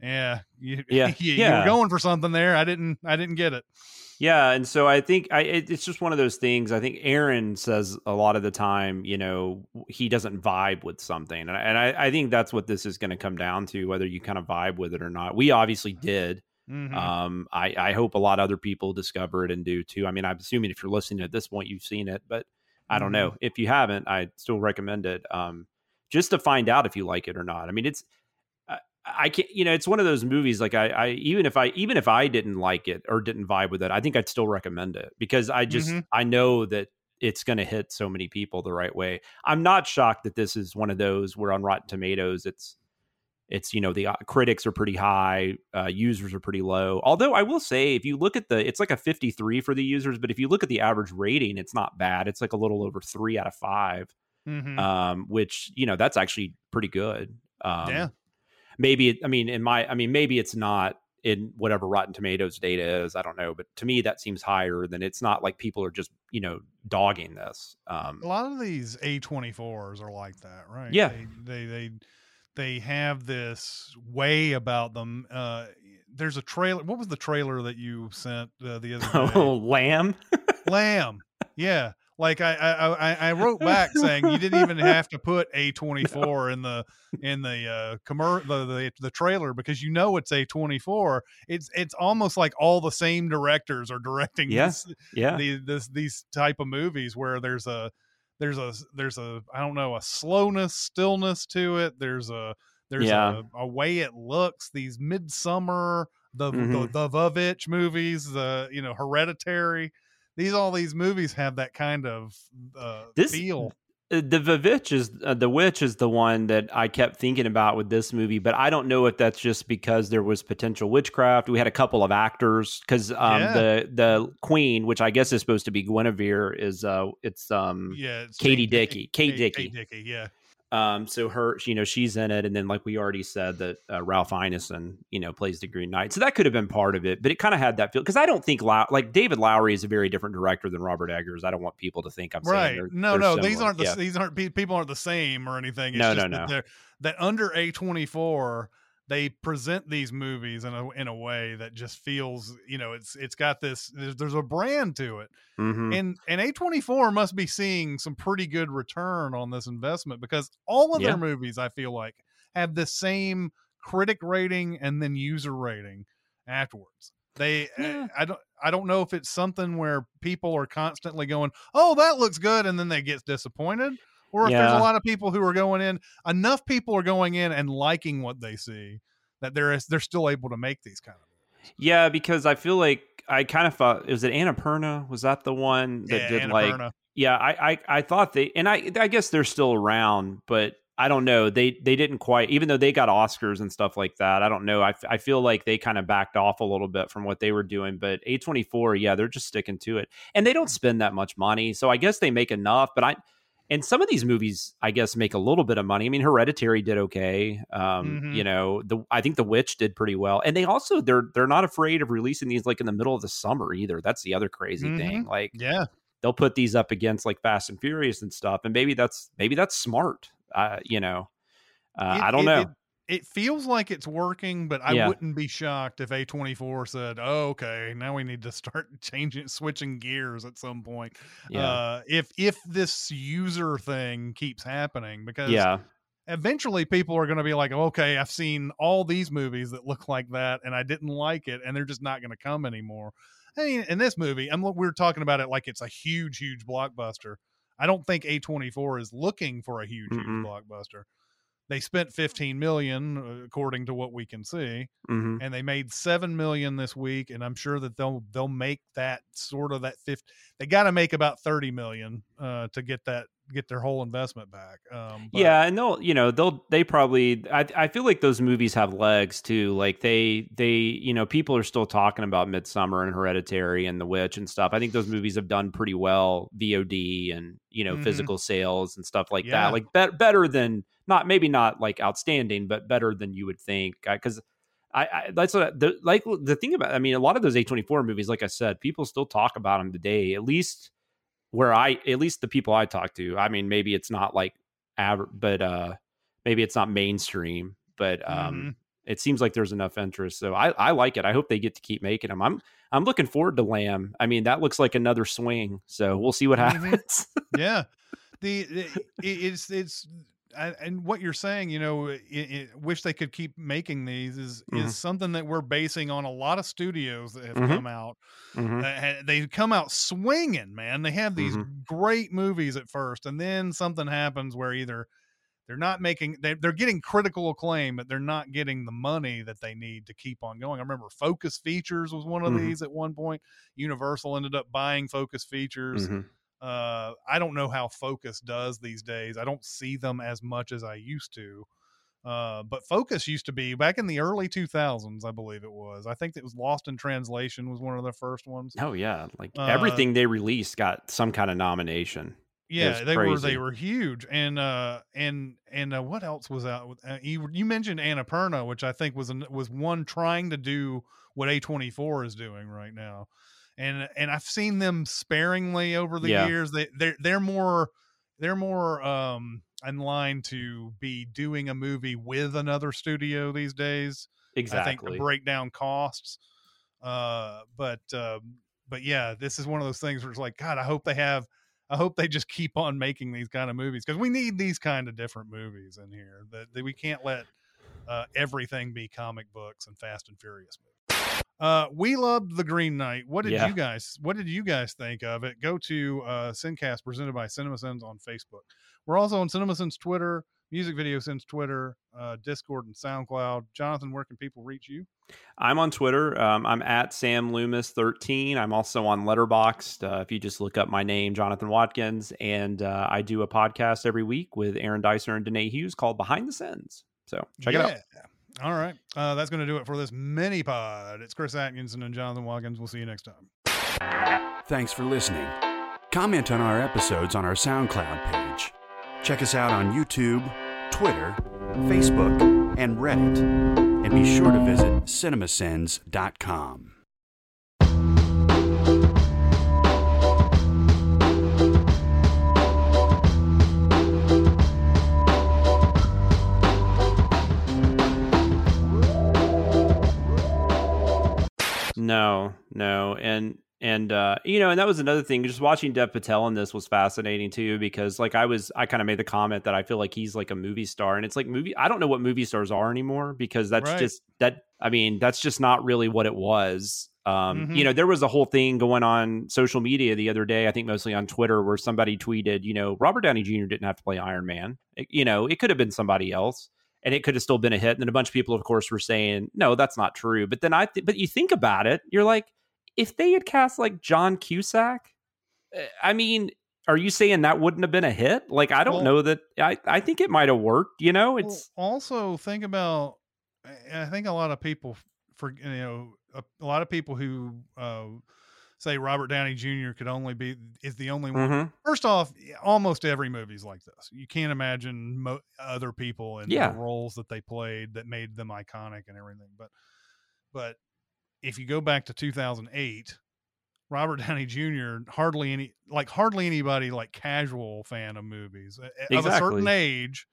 Yeah, you, Yeah, you, yeah. were going for something there. I didn't I didn't get it. Yeah, and so I think I it, it's just one of those things. I think Aaron says a lot of the time, you know, he doesn't vibe with something, and I, and I, I think that's what this is going to come down to, whether you kind of vibe with it or not. We obviously did. Mhm. Um, I, I hope a lot of other people discover it and do too. I mean, I'm assuming if you're listening at this point, you've seen it, but I don't know if you haven't. I still recommend it. Um, just to find out if you like it or not. I mean, it's I, I can't. You know, it's one of those movies. Like I, I even if I even if I didn't like it or didn't vibe with it, I think I'd still recommend it because I just Mhm. I know that it's going to hit so many people the right way. I'm not shocked that this is one of those where on Rotten Tomatoes it's it's you know the uh, critics are pretty high uh, users are pretty low although i will say if you look at the it's like a 53 for the users but if you look at the average rating it's not bad it's like a little over three out of five Mhm. um, which you know that's actually pretty good um, Yeah. maybe it, i mean in my i mean maybe it's not in whatever rotten tomatoes data is i don't know but to me that seems higher than it's not like people are just you know dogging this um, a lot of these A24s are like that, right? Yeah. They they they, they have this way about them. Uh there's a trailer. What was the trailer that you sent uh, the other day? oh lamb Lamb. Yeah. Like I, I I wrote back saying you didn't even have to put A twenty four in the in the uh commer the, the the trailer because you know it's A twenty four. It's it's almost like all the same directors are directing Yeah. this yeah the, this these type of movies where there's a there's a there's a I don't know a slowness stillness to it. There's a there's Yeah. a, a way it looks. These Midsommar the Mhm. the the Vovich movies, the you know Hereditary. These all these movies have that kind of uh, This- feel. The Vivitch is uh, the witch is the one that I kept thinking about with this movie, but I don't know if that's just because there was potential witchcraft. We had a couple of actors because um, Yeah. the the queen, which I guess is supposed to be Guinevere, is uh it's um Yeah, it's Katie Dickie. Kate Dickie. Kate Dickie, yeah. Um so her you know she's in it, and then like we already said that uh, Ralph Ineson you know plays the Green Knight, so that could have been part of it, but it kind of had that feel because I don't think Low- like David Lowery is a very different director than Robert Eggers. I don't want people to think I'm saying right they're- no they're no these aren't the Yeah. these aren't people aren't the same or anything it's No, just no, that no. that under a24 they present these movies in a in a way that just feels you know it's it's got this there's, there's a brand to it Mhm. and and a24 must be seeing some pretty good return on this investment because all of Yeah. their movies i feel like have the same critic rating and then user rating afterwards they Yeah. I, I don't i don't know if it's something where people are constantly going oh that looks good and then they get disappointed or if there's a lot of people who are going in enough people are going in and liking what they see that they're they're still able to make these kind of Yeah, because I feel like I kind of thought was it Annapurna? Was that the one that yeah, did like? Yeah, I, I I thought they and I I guess they're still around, but I don't know. They they didn't quite even though they got Oscars and stuff like that. I don't know. I, I feel like they kind of backed off a little bit from what they were doing. But A twenty four, yeah, they're just sticking to it, and they don't mm. spend that much money, so I guess they make enough. But I. And some of these movies, I guess, make a little bit of money. I mean, Hereditary did okay. Um, Mhm. You know, the I think The Witch did pretty well, and they also they're they're not afraid of releasing these like in the middle of the summer either. That's the other crazy Mhm. thing. Like, yeah they'll put these up against like Fast and Furious and stuff, and maybe that's maybe that's smart. Uh, you know, uh, It- I don't it- know. It, it feels like it's working, but I Yeah. wouldn't be shocked if A24 said, "Oh, okay, now we need to start changing, switching gears at some point." yeah, Uh, if if this user thing keeps happening, because yeah, eventually people are going to be like, okay, I've seen all these movies that look like that and I didn't like it, and they're just not going to come anymore. I mean, in this movie, I'm we are talking about it like it's a huge, huge blockbuster. I don't think A24 is looking for a huge, Mm-mm. huge blockbuster. They spent 15 million, uh, according to what we can see, hmm and they made seven million this week. And I'm sure that they'll they'll make that sort of that fifth. They got to make about 30 million uh, to get that get their whole investment back. Um, but- yeah, and they'll you know they'll they probably I I feel like those movies have legs too. Like they they you know people are still talking about Midsommar and Hereditary and The Witch and stuff. I think those movies have done pretty well VOD and you know Mhm. physical sales and stuff like Yeah. that. Like bet better than not maybe not like outstanding, but better than you would think. Because I, I that's what the like the thing about. I mean, a lot of those A twenty four movies, like I said, people still talk about them today. At least where I, at least the people I talk to. I mean, maybe it's not like average, but uh, maybe it's not mainstream. But um, Mhm. it seems like there's enough interest. So I, I like it. I hope they get to keep making them. I'm I'm looking forward to Lamb. I mean, that looks like another swing. So we'll see what Mhm. happens. yeah the, the it's it's and what you're saying you know it, it, wish they could keep making these is Mhm. is something that we're basing on a lot of studios that have Mhm. come out Mhm. that ha- they come out swinging man they have these Mm-hmm. great movies at first and then something happens where either they're not making they, they're getting critical acclaim but they're not getting the money that they need to keep on going i remember focus features was one of Mhm. these at one point universal ended up buying focus features Mhm. Uh, I don't know how Focus does these days. I don't see them as much as I used to. Uh, but Focus used to be back in the early 2000s, I believe it was. I think it was Lost in Translation was one of the first ones. Oh yeah, like Uh, everything they released got some kind of nomination. Yeah, they were they were huge. And uh, and and uh, what else was out? Uh, you, you mentioned Annapurna, which I think was an, was one trying to do what A24 is doing right now. And and I've seen them sparingly over the Yeah. years. They they're they're more they're more um in line to be doing a movie with another studio these days. Exactly. I think to break down costs. Uh, but um, but yeah, this is one of those things where it's like, God, I hope they have. I hope they just keep on making these kind of movies because we need these kind of different movies in here. That, that we can't let uh, everything be comic books and Fast and Furious movies. Uh, we loved the Green Knight. What did Yeah. you guys? What did you guys think of it? Go to uh, Sincast presented by CinemaSins on Facebook. We're also on CinemaSins Twitter, Music Video Sins Twitter, uh, Discord, and SoundCloud. Jonathan, where can people reach you? I'm on Twitter. Um, I'm at Sam Loomis 13. I'm also on Letterboxd. Uh, if you just look up my name, Jonathan Watkins, and uh, I do a podcast every week with Aaron Dicer and Danae Hughes called Behind the Sins. So check it out. All right. Uh, that's going to do it for this mini pod. It's Chris Atkinson and Jonathan Watkins. We'll see you next time. Thanks for listening. Comment on our episodes on our SoundCloud page. Check us out on YouTube, Twitter, Facebook, and Reddit. And be sure to visit cinemasins.com. No, no, and and uh, you know, and that was another thing. Just watching Dev Patel in this was fascinating too, because like I was, I kind of made the comment that I feel like he's like a movie star, and it's like movie. I don't know what movie stars are anymore because that's Right. just that. I mean, that's just not really what it was. Um, Mhm. You know, there was a whole thing going on social media the other day. I think mostly on Twitter, where somebody tweeted, you know, Robert Downey Jr. didn't have to play Iron Man. It- you know, it could have been somebody else and it could have still been a hit. And then a bunch of people, of course, were saying, no, that's not true. But then I, th- but you think about it, you're like, if they had cast like John Cusack, eh, I mean, are you saying that wouldn't have been a hit? Like, I don't Well- know that. I, I think it might have worked. You know, Well, it's also think about. I I think a lot of people for you know a, a lot of people who uh, say Robert Downey Jr. could only be is the only one. Mhm. First off, almost every movie's like this. You can't imagine mo- other people and Yeah. the roles that they played that made them iconic and everything. But but if you go back to 2008, Robert Downey Jr. hardly any like hardly anybody like casual fan of movies uh, of a certain age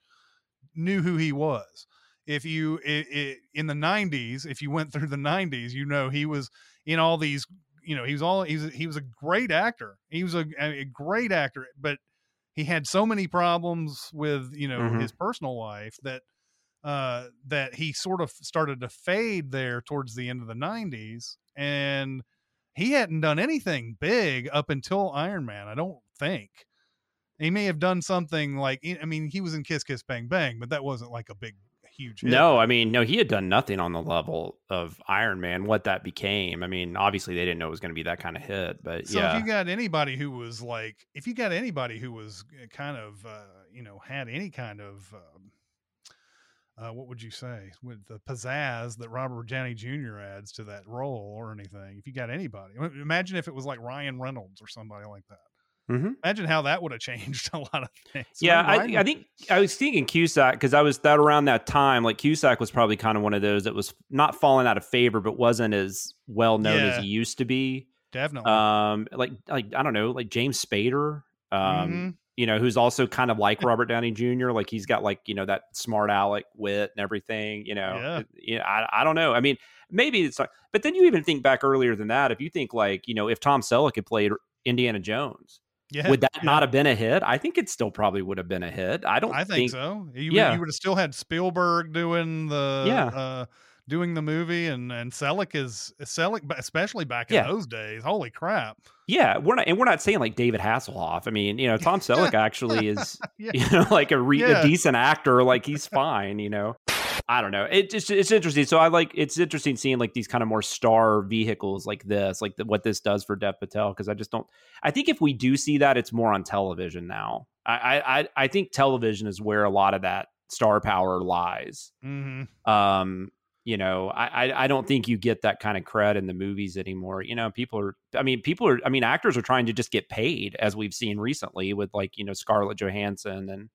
knew who he was. If you i i in the 90s, if you went through the 90s, you know he was in all these. You know he was all he was he was a great actor. He was a, a great actor, but he had so many problems with you know Mhm. his personal life that uh that he sort of started to fade there towards the end of the 90s and he hadn't done anything big up until Iron Man, I don't think. He may have done something like I mean, he was in Kiss Kiss Bang Bang, but that wasn't like a big huge hit. No, I mean, no, he had done nothing on the level of Iron Man, what that became. I mean, obviously they didn't know it was going to be that kind of hit, but So yeah. if you got anybody who was like, if you got anybody who was uh, kind of, uh, you know, had any kind of, um, uh, what would you say, with the pizzazz that Robert Downey Jr. adds to that role or anything? If you got anybody, imagine if it was like Ryan Reynolds or somebody like that. Mhm. Imagine how that would have changed a lot of things. Yeah, I, I think I was thinking Cusack because I was that around that time. Like Cusack was probably kind of one of those that was not falling out of favor, but wasn't as well known Yeah. as he used to be. definitely. Um, like like I don't know, like James Spader. Um, Mhm. you know, who's also kind of like Robert Downey Jr. Like he's got like you know that smart aleck wit and everything. You know, Yeah. It- yeah. I, I don't know. I mean, maybe it's like, but then you even think back earlier than that. If you think like you know, if Tom Selleck had played Indiana Jones, yeah, would that yeah. not have been a hit? I think it still probably would have been a hit. I don't I think, so. You, Yeah. you would have still had Spielberg doing the Yeah. uh, doing the movie, and and Selleck is Selleck, but especially back in Yeah. those days. Holy crap! Yeah, we're not, and we're not saying like David Hasselhoff. I mean, you know, Tom Selleck actually is, Yeah. you know, like a, re- a decent actor. Like he's fine. You know, I don't know. It just it's interesting. So I like it's interesting seeing like these kind of more star vehicles like this, like the, what this does for Dev Patel. Because I just don't. I think if we do see that, it's more on television now. I I I- think television is where a lot of that star power lies. hmm um you know I, I i don't think you get that kind of cred in the movies anymore you know people are i mean people are i mean actors are trying to just get paid as we've seen recently with like you know scarlett johansson and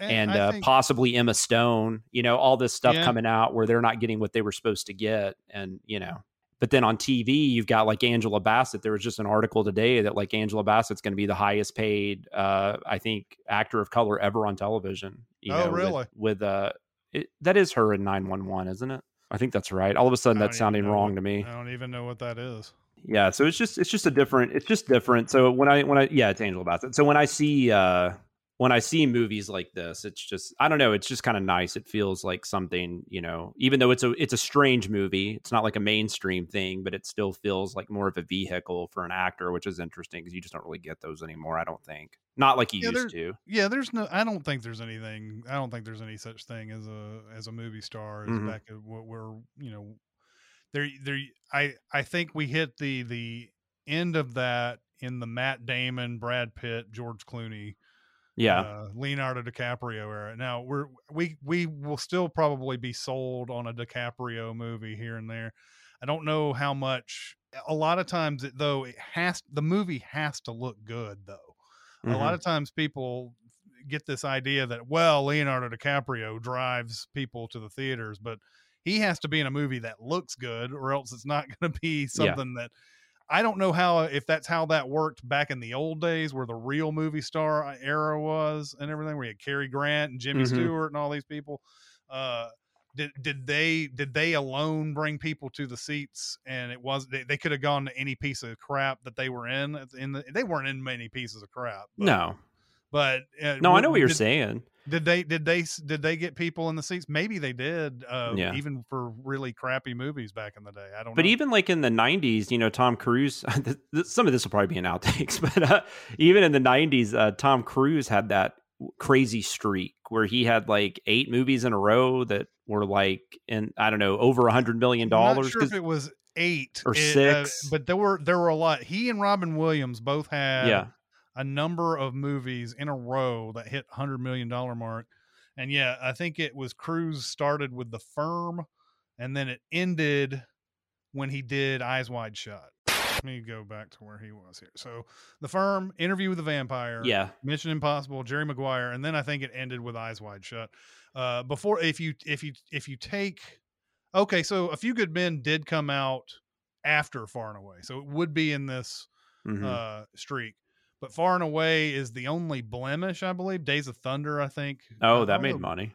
and I uh, think- possibly emma stone you know all this stuff Yeah. coming out where they're not getting what they were supposed to get and you know but then on tv you've got like angela bassett there was just an article today that like angela bassett's going to be the highest paid uh i think actor of color ever on television you Oh, know, really? with, uh it, that is her in 911 isn't it i think that's right all of a sudden that's sounding wrong what- to me I don't even know what that is. yeah so it's just it's just a different it's just different so when i when i yeah it's angela bassett so when i see uh when i see movies like this it's just i don't know it's just kind of nice it feels like something you know even though it's a it's a strange movie it's not like a mainstream thing but it still feels like more of a vehicle for an actor which is interesting because you just don't really get those anymore i don't think not like you Yeah, used to Yeah, there's no. I don't think there's anything. I don't think there's any such thing as a as a movie star as Mhm. back at what we're you know. There, there. I I think we hit the the end of that in the Matt Damon, Brad Pitt, George Clooney, yeah uh, Leonardo DiCaprio era. Now we're we we will still probably be sold on a DiCaprio movie here and there. I don't know how much. A lot of times, it, though, it has the movie has to look good though. A Mhm. lot of times, people get this idea that well, Leonardo DiCaprio drives people to the theaters, but he has to be in a movie that looks good, or else it's not going to be something that I don't know how if that's how that worked back in the old days where the real movie star uh, era was and everything, where you had Cary Grant and Jimmy Mhm. Stewart and all these people. Uh, did did they did they alone bring people to the seats and it was they, they could have gone to any piece of crap that they were in in the, they weren't in many pieces of crap but, no but uh, no I know what you're did, saying did they did they did they get people in the seats maybe they did uh Yeah. even for really crappy movies back in the day i don't But know even like in the '90s, you know, Tom Cruise. Some of this will probably be in outtakes, but uh, even in the '90s, uh, Tom Cruise had that crazy streak where he had like eight movies in a row that were like in I don't know over a hundred million dollars. sure if it was eight Or it, uh, six. but there were there were a lot he and robin williams both had yeah, a number of movies in a row that hit hundred million dollar mark, and yeah, I think it was Cruise started with The Firm, and then it ended when he did Eyes Wide Shut. Let me go back to where he was here. So, The Firm, Interview with the Vampire, yeah, Mission Impossible, Jerry Maguire, and then I think it ended with Eyes Wide Shut. Uh, before, if you if you if you take, okay, so A Few Good Men did come out after Far and Away, so it would be in this mhm. uh streak. But Far and Away is the only blemish, I believe. Days of Thunder, I think. oh, that made although- money.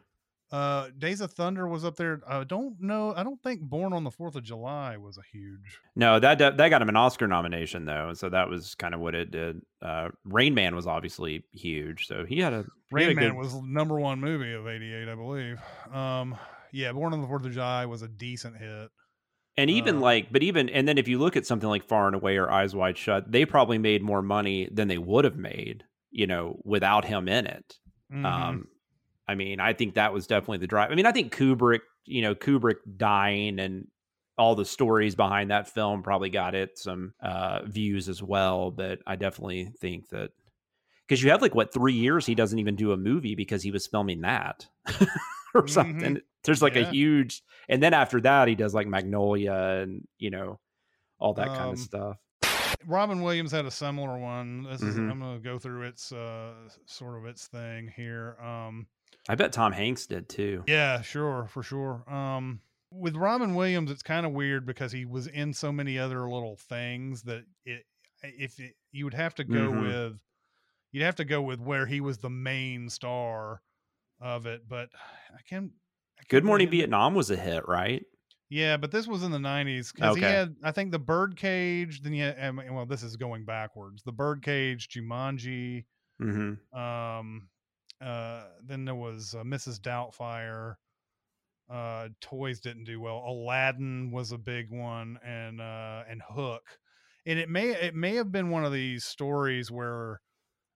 Uh, Days of Thunder was up there. I don't know. I don't think Born on the Fourth of July was a huge. No, that that got him an Oscar nomination though, so that was kind of what it did. Uh, Rain Man was obviously huge, so he had a Rain had a Man good- was number one movie of '88, I believe. Um, yeah, Born on the Fourth of July was a decent hit. And even Uh, like, but even, and then if you look at something like Far and Away or Eyes Wide Shut, they probably made more money than they would have made, you know, without him in it. Mhm. Um, I mean, I think that was definitely the drive. I mean, I think Kubrick, you know, Kubrick dying and all the stories behind that film probably got it some uh, views as well. But I definitely think that because you have like what three years he doesn't even do a movie because he was filming that or something. There's like a huge, and then after that he does like Magnolia and you know all that kind Um, of stuff. Robin Williams had a similar one. This is Mhm. I'm going to go through its uh, sort of its thing here. Um, I bet Tom Hanks did too. Yeah, sure, for sure. Um, with Robin Williams, it's kind of weird because he was in so many other little things that it, if it, you would have to go Mhm. with, you'd have to go with where he was the main star of it. But I can't. Good Morning really- Vietnam was a hit, right? Yeah, but this was in the '90s because he Okay. had, I think, the Birdcage. Then yeah, well, this is going backwards. The Birdcage, Jumanji. Mm-hmm. Um, uh, then there was uh, Mrs. Doubtfire. Uh, toys didn't do well. Aladdin was a big one, and uh, and Hook, and it may it may have been one of these stories where,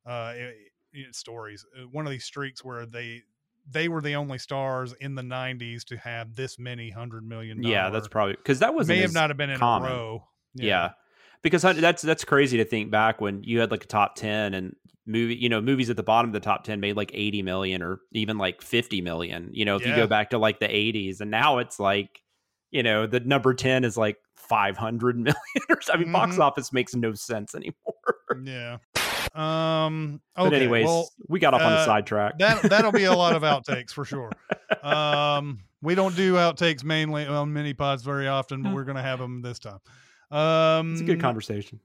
uh, it, it- stories uh, one of these streaks where they they were the only stars in the '90s to have this many hundred million. Yeah, that's probably because that was may have not have been in common. a row. Yeah. Because that's that's crazy to think back when you had like a top 10 and movie, you know, movies at the bottom of the top 10 made like 80 million or even like 50 million, you know, if you go back to like the 80s and now it's like, you know, the number 10 is like 500 million or. I mean, box Mhm. office makes no sense anymore. yeah. Um. Okay. but anyways, well, we got off on a uh, sidetrack. that that'll be a lot of outtakes for sure. Um, we don't do outtakes mainly on mini pods very often, but we're gonna have them this time. Um, it's a good conversation.